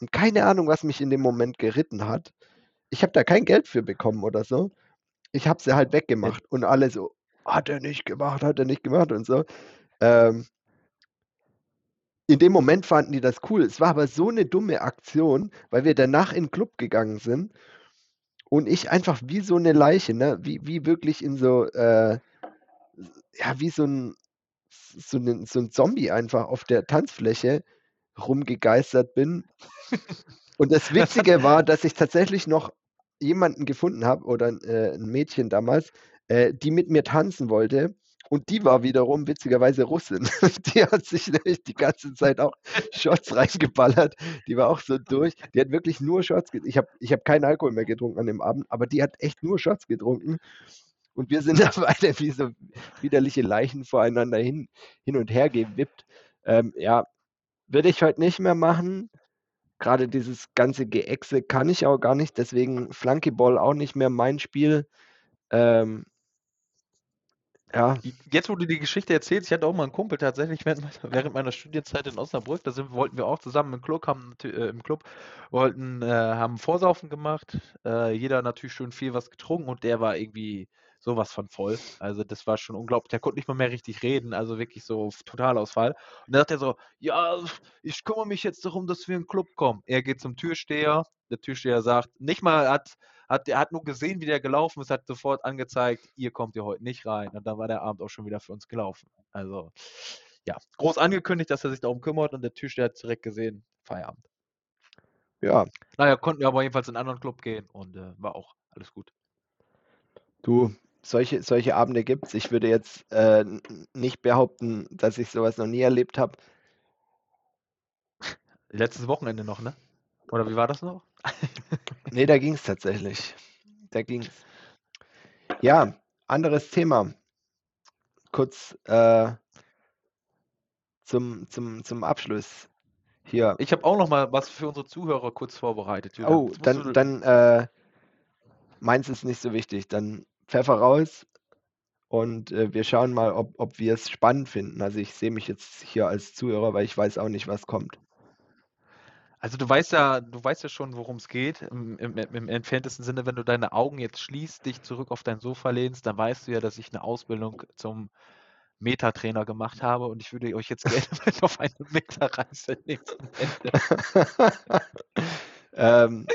Und keine Ahnung, was mich in dem Moment geritten hat. Ich habe da kein Geld für bekommen oder so. Ich habe sie halt weggemacht und alle so, hat er nicht gemacht, hat er nicht gemacht und so. Ähm, in dem Moment fanden die das cool. Es war aber so eine dumme Aktion, weil wir danach in den Club gegangen sind und ich einfach wie so eine Leiche, ne, wie, wie wirklich in so, äh, ja, wie so ein, so, ein, so ein Zombie einfach auf der Tanzfläche rumgegeistert bin. Und das Witzige war, dass ich tatsächlich noch jemanden gefunden habe oder äh, ein Mädchen damals, äh, die mit mir tanzen wollte. Und die war wiederum witzigerweise Russin. Die hat sich nämlich die ganze Zeit auch Shots reingeballert. Die war auch so durch. Die hat wirklich nur Shots getrunken. Ich habe ich hab keinen Alkohol mehr getrunken an dem Abend, aber die hat echt nur Shots getrunken. Und wir sind da weiter wie so widerliche Leichen voreinander hin, hin und her gewippt. Ähm, ja, würde ich heute nicht mehr machen. Gerade dieses ganze Geächse kann ich auch gar nicht. Deswegen Flunkyball auch nicht mehr mein Spiel. Ähm, ja. Jetzt, wo du die Geschichte erzählst, ich hatte auch mal einen Kumpel tatsächlich während meiner, während meiner Studienzeit in Osnabrück, da sind, wollten wir auch zusammen im Club, haben, äh, im Club, wollten, äh, haben Vorsaufen gemacht, äh, jeder natürlich schön viel was getrunken und der war irgendwie sowas von voll. Also das war schon unglaublich. Der konnte nicht mal mehr richtig reden, also wirklich so Totalausfall. Und dann sagt er so, ja, ich kümmere mich jetzt darum, dass wir in den Club kommen. Er geht zum Türsteher, der Türsteher sagt, nicht mal hat hat, er hat nur gesehen, wie der gelaufen ist, hat sofort angezeigt, ihr kommt hier heute nicht rein. Und dann war der Abend auch schon wieder für uns gelaufen. Also, ja, groß angekündigt, dass er sich darum kümmert und der Tischler hat direkt gesehen, Feierabend. Ja. Naja, konnten wir aber jedenfalls in einen anderen Club gehen und äh, war auch alles gut. Du, solche, solche Abende gibt es. Ich würde jetzt äh, nicht behaupten, dass ich sowas noch nie erlebt habe. Letztes Wochenende noch, ne? Oder wie war das noch? nee, da ging es tatsächlich. Da ging es. Ja, anderes Thema. Kurz äh, zum, zum, zum Abschluss hier. Ich habe auch noch mal was für unsere Zuhörer kurz vorbereitet. Julian. Oh, dann, dann äh, meins ist nicht so wichtig. Dann Pfeffer raus und äh, wir schauen mal, ob, ob wir es spannend finden. Also ich sehe mich jetzt hier als Zuhörer, weil ich weiß auch nicht, was kommt. Also du weißt ja, du weißt ja schon, worum es geht. Im, im, Im, entferntesten Sinne, wenn du deine Augen jetzt schließt, dich zurück auf dein Sofa lehnst, dann weißt du ja, dass ich eine Ausbildung zum Metatrainer gemacht habe und ich würde euch jetzt gerne mit auf eine Meta-Reise nehmen. ähm,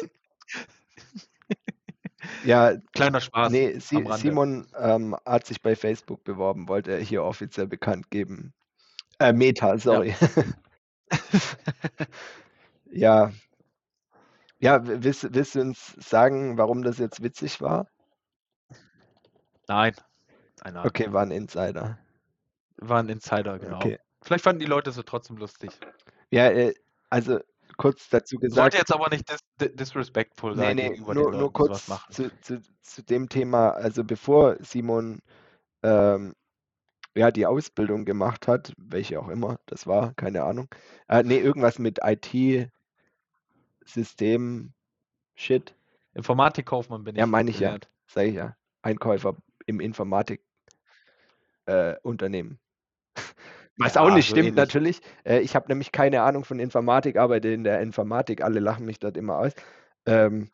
ja, kleiner Spaß. Nee, si Simon ähm, hat sich bei Facebook beworben, wollte er hier offiziell bekannt geben. Äh, Meta, sorry. Ja. Ja. Ja, willst willst du uns sagen, warum das jetzt witzig war? Nein. Nein, nein. Okay, war ein Insider. War ein Insider, genau. Okay. Vielleicht fanden die Leute es trotzdem lustig. Ja, äh, also kurz dazu gesagt. Sollte jetzt aber nicht dis disrespectful sein. Nee, nee, nur, Leuten, nur kurz zu, zu, zu, dem Thema, also bevor Simon ähm, ja, die Ausbildung gemacht hat, welche auch immer das war, keine Ahnung. Äh, nee, irgendwas mit IT, System Shit. Informatikkaufmann bin ich. Ja, meine ich ja. Sag ich ja. Einkäufer im Informatikunternehmen. Äh, Was ja, auch nicht so stimmt ähnlich. natürlich. Äh, ich habe nämlich keine Ahnung von Informatik, arbeite in der Informatik, alle lachen mich dort immer aus. Ähm,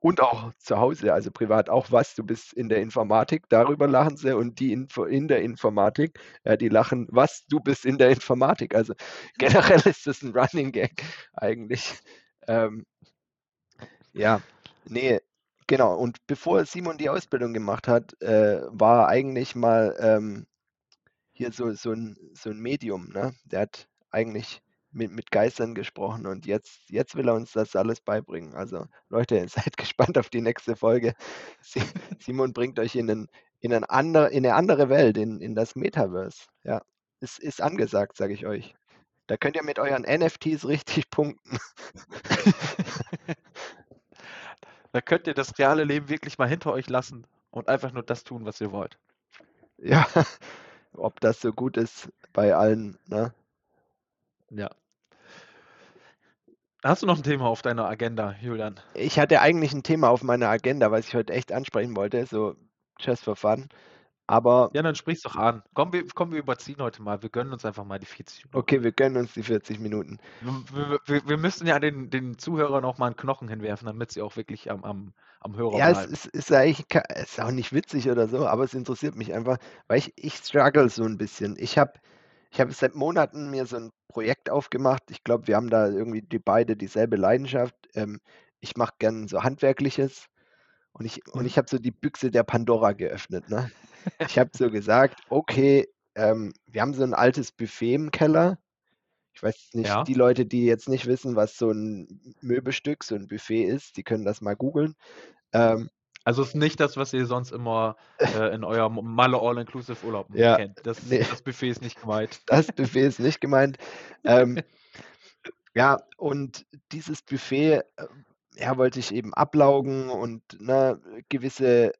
und auch zu Hause, also privat auch was, du bist in der Informatik, darüber lachen sie und die Info in der Informatik, äh, die lachen, was, du bist in der Informatik. Also generell ist das ein Running Gag eigentlich. Ähm, ja, nee, genau. Und bevor Simon die Ausbildung gemacht hat, äh, war eigentlich mal ähm, hier so, so, ein, so ein Medium, ne? Der hat eigentlich mit, mit Geistern gesprochen und jetzt, jetzt will er uns das alles beibringen. Also Leute, seid gespannt auf die nächste Folge. Simon bringt euch in, einen, in, ein andere, in eine andere Welt, in, in das Metaverse. Ja, es ist angesagt, sage ich euch. Da könnt ihr mit euren NFTs richtig punkten. da könnt ihr das reale Leben wirklich mal hinter euch lassen und einfach nur das tun, was ihr wollt. Ja, ob das so gut ist bei allen, ne? Ja. Hast du noch ein Thema auf deiner Agenda, Julian? Ich hatte eigentlich ein Thema auf meiner Agenda, was ich heute echt ansprechen wollte, so just for fun. Aber. Ja, dann sprich's doch an. Komm wir, komm, wir überziehen heute mal. Wir gönnen uns einfach mal die 40 Minuten. Okay, wir gönnen uns die 40 Minuten. Wir, wir, wir müssen ja den, den Zuhörern auch mal einen Knochen hinwerfen, damit sie auch wirklich am, am, am Hörer ja, bleiben. Ja, es ist, ist eigentlich ist auch nicht witzig oder so, aber es interessiert mich einfach, weil ich, ich struggle so ein bisschen. Ich habe ich hab seit Monaten mir so ein Projekt aufgemacht. Ich glaube, wir haben da irgendwie die beide dieselbe Leidenschaft. Ähm, ich mache gern so Handwerkliches und ich, und mhm. ich habe so die Büchse der Pandora geöffnet. Ne? Ich habe so gesagt, okay, ähm, wir haben so ein altes Buffet im Keller. Ich weiß nicht, ja. die Leute, die jetzt nicht wissen, was so ein Möbelstück, so ein Buffet ist, die können das mal googeln. Ähm, Also es ist nicht das, was ihr sonst immer äh, in eurem Malle All-Inclusive Urlaub Ja, kennt. Das, nee. das Buffet ist nicht gemeint. Das Buffet ist nicht gemeint. Ähm, ja, und dieses Buffet, äh, ja, wollte ich eben ablaugen und ne, gewisse,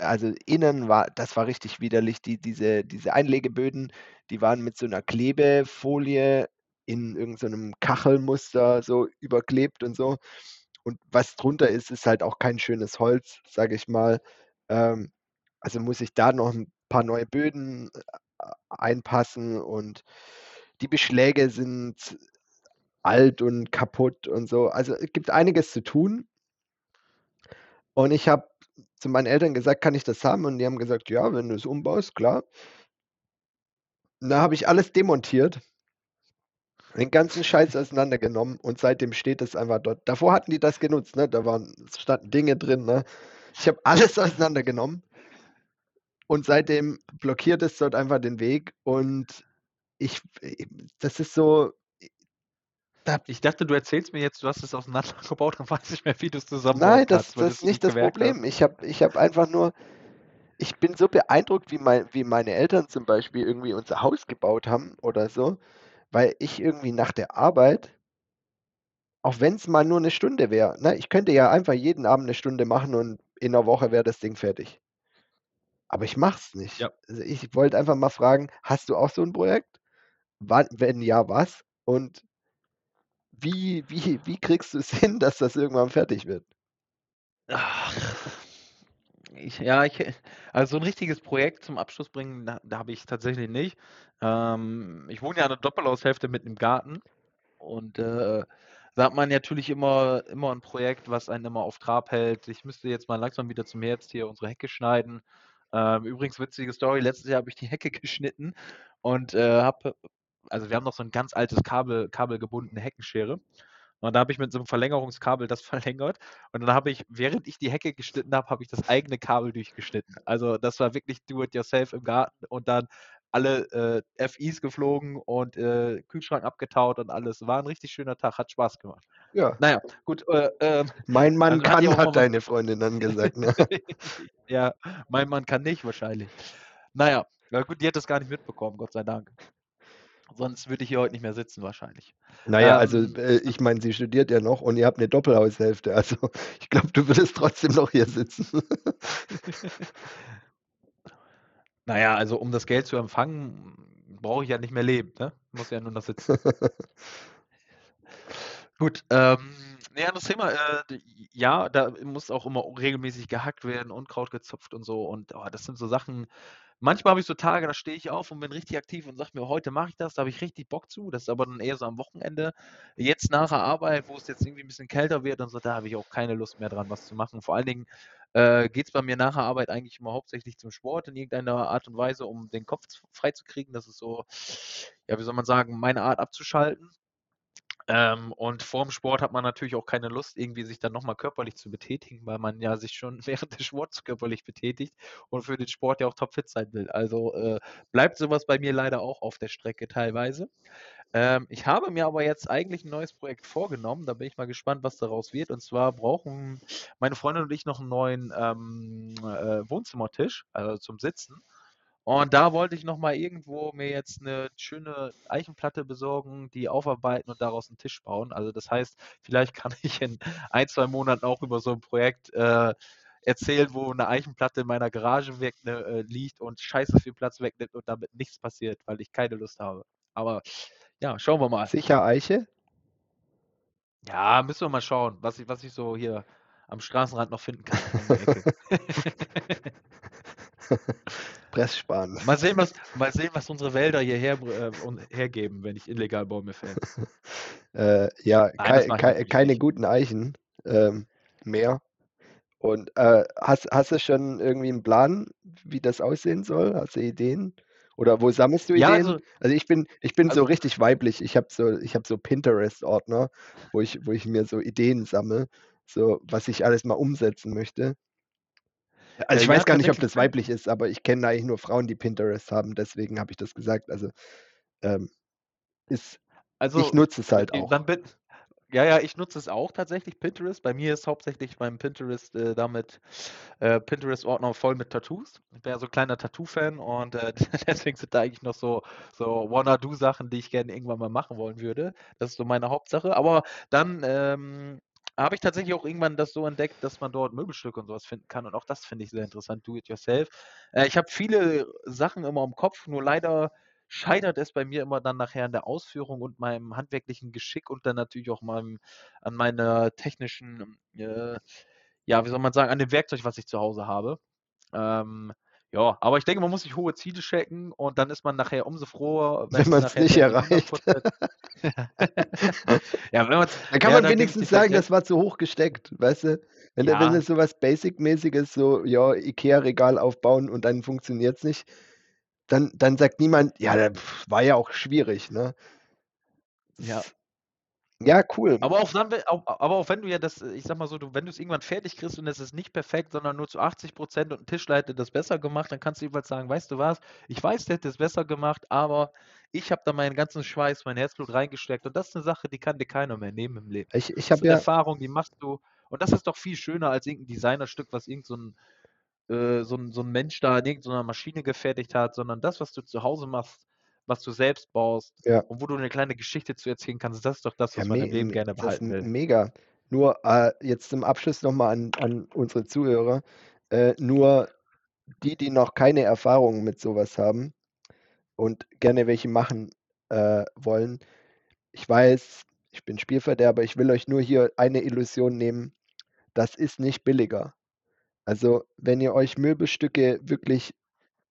also innen war, das war richtig widerlich, die, diese, diese Einlegeböden, die waren mit so einer Klebefolie in irgendeinem Kachelmuster so überklebt und so. Und was drunter ist, ist halt auch kein schönes Holz, sage ich mal. Ähm, also muss ich da noch ein paar neue Böden äh, einpassen und die Beschläge sind alt und kaputt und so. Also es gibt einiges zu tun. Und ich habe zu meinen Eltern gesagt, kann ich das haben? Und die haben gesagt, ja, wenn du es umbaust, klar. Und da habe ich alles demontiert, den ganzen Scheiß auseinandergenommen und seitdem steht es einfach dort. Davor hatten die das genutzt, ne? Da waren, standen Dinge drin, ne? Ich habe alles auseinandergenommen und seitdem blockiert es dort einfach den Weg und ich, das ist so, Ich dachte, du erzählst mir jetzt, du hast es auseinandergebaut und weiß nicht mehr, wie du es zusammen Nein, das, hast, das ist nicht das Problem. hast. Ich habe ich hab einfach nur, ich bin so beeindruckt, wie, mein, wie meine Eltern zum Beispiel irgendwie unser Haus gebaut haben oder so, weil ich irgendwie nach der Arbeit, auch wenn es mal nur eine Stunde wäre, ne, ich könnte ja einfach jeden Abend eine Stunde machen und in einer Woche wäre das Ding fertig. Aber ich mach's nicht. Ja. Also ich wollte einfach mal fragen, hast du auch so ein Projekt? Wann, wenn ja, was? Und wie, wie, wie kriegst du es hin, dass das irgendwann fertig wird? Ach, ich, ja, ich, also so ein richtiges Projekt zum Abschluss bringen, da, da habe ich tatsächlich nicht. Ähm, ich wohne ja der Doppelhaushälfte mit einem Garten und äh, da hat man natürlich immer, immer ein Projekt, was einen immer auf Trab hält. Ich müsste jetzt mal langsam wieder zum Herbst hier unsere Hecke schneiden. Ähm, übrigens, witzige Story, letztes Jahr habe ich die Hecke geschnitten und äh, habe, also wir haben noch so ein ganz altes Kabel, kabelgebundene Heckenschere. Und da habe ich mit so einem Verlängerungskabel das verlängert. Und dann habe ich, während ich die Hecke geschnitten habe, habe ich das eigene Kabel durchgeschnitten. Also das war wirklich do-it-yourself im Garten und dann alle äh, FIs geflogen und äh, Kühlschrank abgetaut und alles. War ein richtig schöner Tag, hat Spaß gemacht. Ja, Naja, gut. Äh, ähm, mein Mann hat kann, hat was- deine Freundin dann gesagt. Ne? ja, mein Mann kann nicht wahrscheinlich. Naja, na gut, die hat das gar nicht mitbekommen, Gott sei Dank. Sonst würde ich hier heute nicht mehr sitzen wahrscheinlich. Naja, also Ähm, äh, ich meine, sie studiert ja noch und ihr habt eine Doppelhaushälfte. Also ich glaube, du würdest trotzdem noch hier sitzen. Naja, also um das Geld zu empfangen, brauche ich ja nicht mehr leben, ne? Muss ja nur noch sitzen. Gut, ähm, ne, anderes Thema. Äh, ja, da muss auch immer regelmäßig gehackt werden, Unkraut gezupft und so. Und oh, das sind so Sachen. Manchmal habe ich so Tage, da stehe ich auf und bin richtig aktiv und sage mir, heute mache ich das, da habe ich richtig Bock zu. Das ist aber dann eher so am Wochenende. Jetzt nach der Arbeit, wo es jetzt irgendwie ein bisschen kälter wird und so, da habe ich auch keine Lust mehr dran, was zu machen. Vor allen Dingen äh, geht es bei mir nach der Arbeit eigentlich immer hauptsächlich zum Sport in irgendeiner Art und Weise, um den Kopf freizukriegen. Das ist so, ja, wie soll man sagen, meine Art abzuschalten. Ähm, und vorm Sport hat man natürlich auch keine Lust, irgendwie sich dann nochmal körperlich zu betätigen, weil man ja sich schon während des Sports körperlich betätigt und für den Sport ja auch topfit sein will. Also äh, bleibt sowas bei mir leider auch auf der Strecke teilweise. Ähm, ich habe mir aber jetzt eigentlich ein neues Projekt vorgenommen. Da bin ich mal gespannt, was daraus wird. Und zwar brauchen meine Freundin und ich noch einen neuen ähm, äh, Wohnzimmertisch, also zum Sitzen. Und da wollte ich noch mal irgendwo mir jetzt eine schöne Eichenplatte besorgen, die aufarbeiten und daraus einen Tisch bauen. Also das heißt, vielleicht kann ich in ein, zwei Monaten auch über so ein Projekt äh, erzählen, wo eine Eichenplatte in meiner Garage weg, ne, äh, liegt und scheiße viel Platz wegnimmt und damit nichts passiert, weil ich keine Lust habe. Aber ja, schauen wir mal. Sicher Eiche? Ja, müssen wir mal schauen, was ich, was ich so hier am Straßenrand noch finden kann. die Ecke. Presssparen. Mal sehen, was, mal sehen, was unsere Wälder hierher äh, und hergeben, wenn ich illegal Bäume fälle. Äh, ja, das kei kei keine guten Eichen ähm, mehr. Und äh, hast, hast du schon irgendwie einen Plan, wie das aussehen soll? Hast du Ideen? Oder wo sammelst du Ja, Ideen? also, Also ich bin, ich bin so also richtig weiblich. Ich habe so, ich habe so Pinterest-Ordner, wo ich, wo ich mir so Ideen sammle, so was ich alles mal umsetzen möchte. Also ich ja, weiß gar nicht, ob das weiblich ist, aber ich kenne eigentlich nur Frauen, die Pinterest haben, deswegen habe ich das gesagt. Also ähm, ist, ich Also, nutze es halt auch. dann bin, Ja, ja, ich nutze es auch tatsächlich, Pinterest. Bei mir ist hauptsächlich mein Pinterest äh, damit äh, Pinterest-Ordner voll mit Tattoos. Ich bin ja so ein kleiner Tattoo-Fan und äh, deswegen sind da eigentlich noch so, so Wanna-Do-Sachen, die ich gerne irgendwann mal machen wollen würde. Das ist so meine Hauptsache. Aber dann ähm, habe ich tatsächlich auch irgendwann das so entdeckt, dass man dort Möbelstücke und sowas finden kann. Und auch das finde ich sehr interessant, do it yourself. Äh, ich habe viele Sachen immer im Kopf, nur leider scheitert es bei mir immer dann nachher an der Ausführung und meinem handwerklichen Geschick und dann natürlich auch meinem, an meiner technischen, äh, ja, wie soll man sagen, an dem Werkzeug, was ich zu Hause habe. Ähm, ja, aber ich denke, man muss sich hohe Ziele checken und dann ist man nachher umso froher, wenn man es nicht erreicht. ja, wenn man Dann kann ja, man wenigstens sagen, das war zu hoch gesteckt, weißt du? Wenn, ja. wenn es so was Basic-mäßiges, so, ja, Ikea-Regal aufbauen und dann funktioniert es nicht, dann, dann sagt niemand, ja, das war ja auch schwierig, ne? Ja. Ja, cool. Aber auch, dann, aber auch wenn du ja das, ich sag mal so, du, wenn du es irgendwann fertig kriegst und es ist nicht perfekt, sondern nur zu 80 Prozent und ein Tischler hätte das besser gemacht, dann kannst du jeweils sagen, weißt du was, ich weiß, der hätte es besser gemacht, aber ich habe da meinen ganzen Schweiß, mein Herzblut reingesteckt und das ist eine Sache, die kann dir keiner mehr nehmen im Leben. Ich, ich habe ja Erfahrung, die machst du und das ist doch viel schöner als irgendein Designerstück, was irgend so ein äh, so, ein, so ein Mensch da in irgendeiner Maschine gefertigt hat, sondern das, was du zu Hause machst, was du selbst baust ja. und wo du eine kleine Geschichte zu erzählen kannst, das ist doch das, was ja, man im Leben gerne behalten will. Mega. Nur äh, jetzt zum Abschluss nochmal an, an unsere Zuhörer. Äh, nur die, die noch keine Erfahrungen mit sowas haben und gerne welche machen äh, wollen. Ich weiß, ich bin Spielverderber, ich will euch nur hier eine Illusion nehmen. Das ist nicht billiger. Also, wenn ihr euch Möbelstücke wirklich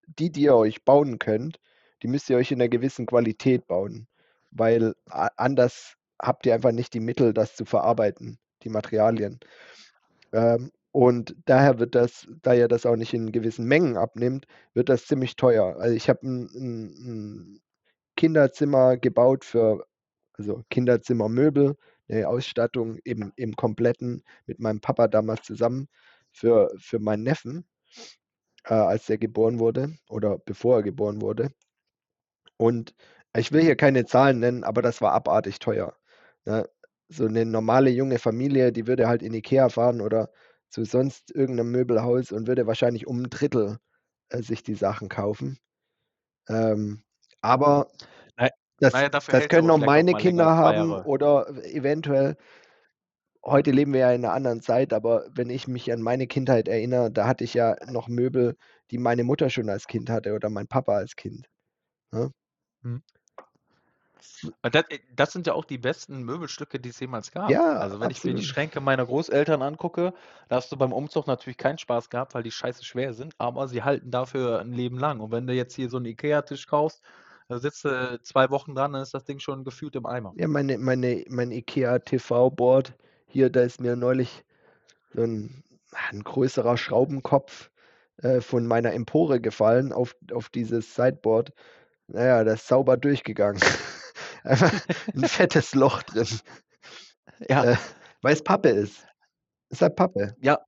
die, die ihr euch bauen könnt, die müsst ihr euch in einer gewissen Qualität bauen, weil anders habt ihr einfach nicht die Mittel, das zu verarbeiten, die Materialien. Ähm, und daher wird das, da ihr das auch nicht in gewissen Mengen abnimmt, wird das ziemlich teuer. Also ich habe ein, ein, ein Kinderzimmer gebaut für, also Kinderzimmermöbel, eine Ausstattung eben im kompletten mit meinem Papa damals zusammen für, für meinen Neffen, äh, als er geboren wurde oder bevor er geboren wurde. Und ich will hier keine Zahlen nennen, aber das war abartig teuer. Ne? So eine normale junge Familie, die würde halt in Ikea fahren oder zu sonst irgendeinem Möbelhaus und würde wahrscheinlich um ein Drittel äh, sich die Sachen kaufen. Ähm, aber das, naja, das können auch meine Kinder haben oder eventuell heute leben wir ja in einer anderen Zeit, aber wenn ich mich an meine Kindheit erinnere, da hatte ich ja noch Möbel, die meine Mutter schon als Kind hatte oder mein Papa als Kind. Ja? Hm. Das, äh, das, sind ja auch die besten Möbelstücke, die es jemals gab. Ja, also wenn absolut. ich mir die Schränke meiner Großeltern angucke, da hast du beim Umzug natürlich keinen Spaß gehabt, weil die scheiße schwer sind, aber sie halten dafür ein Leben lang. Und wenn du jetzt hier so einen Ikea-Tisch kaufst, da sitzt du zwei Wochen dran, dann ist das Ding schon gefühlt im Eimer. Ja, meine, meine, mein Ikea TV-Board, hier, da ist mir neulich so ein, ein größerer Schraubenkopf äh, von meiner Empore gefallen auf, auf dieses Sideboard. Naja, das ist sauber durchgegangen. Einfach ein fettes Loch drin. Ja. Äh, weil es Pappe ist. Ist halt Pappe. Ja,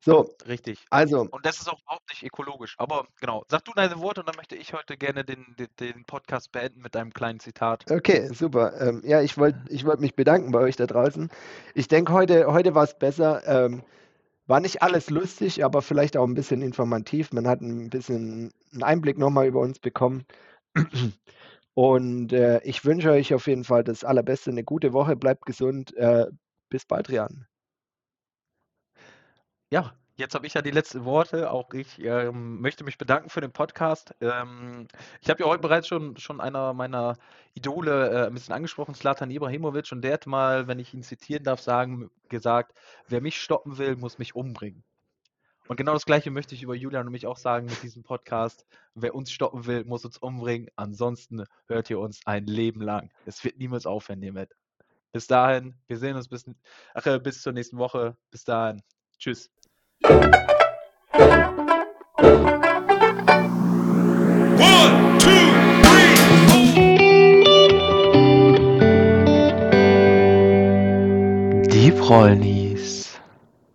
so, Richtig. also, Und das ist auch überhaupt nicht ökologisch. Aber genau, sag du deine Worte und dann möchte ich heute gerne den, den, den Podcast beenden mit einem kleinen Zitat. okay, super. Ähm, ja, ich wollte ich wollt mich bedanken bei euch da draußen. Ich denke, heute, heute war es besser. Ähm, war nicht alles lustig, aber vielleicht auch ein bisschen informativ. Man hat ein bisschen einen Einblick nochmal über uns bekommen. Und äh, ich wünsche euch auf jeden Fall das Allerbeste, eine gute Woche, bleibt gesund. Äh, bis bald, Rian. Ja, jetzt habe ich ja die letzten Worte. Auch ich ähm, möchte mich bedanken für den Podcast. Ähm, ich habe ja heute bereits schon, schon einer meiner Idole äh, ein bisschen angesprochen, Slatan Ibrahimovic, und der hat mal, wenn ich ihn zitieren darf, sagen, gesagt, wer mich stoppen will, muss mich umbringen. Und genau das Gleiche möchte ich über Julian und mich auch sagen mit diesem Podcast. Wer uns stoppen will, muss uns umbringen. Ansonsten hört ihr uns ein Leben lang. Es wird niemals aufhören hiermit. Bis dahin, wir sehen uns bis, ach, äh, bis zur nächsten Woche. Bis dahin. Tschüss. Die Rollni.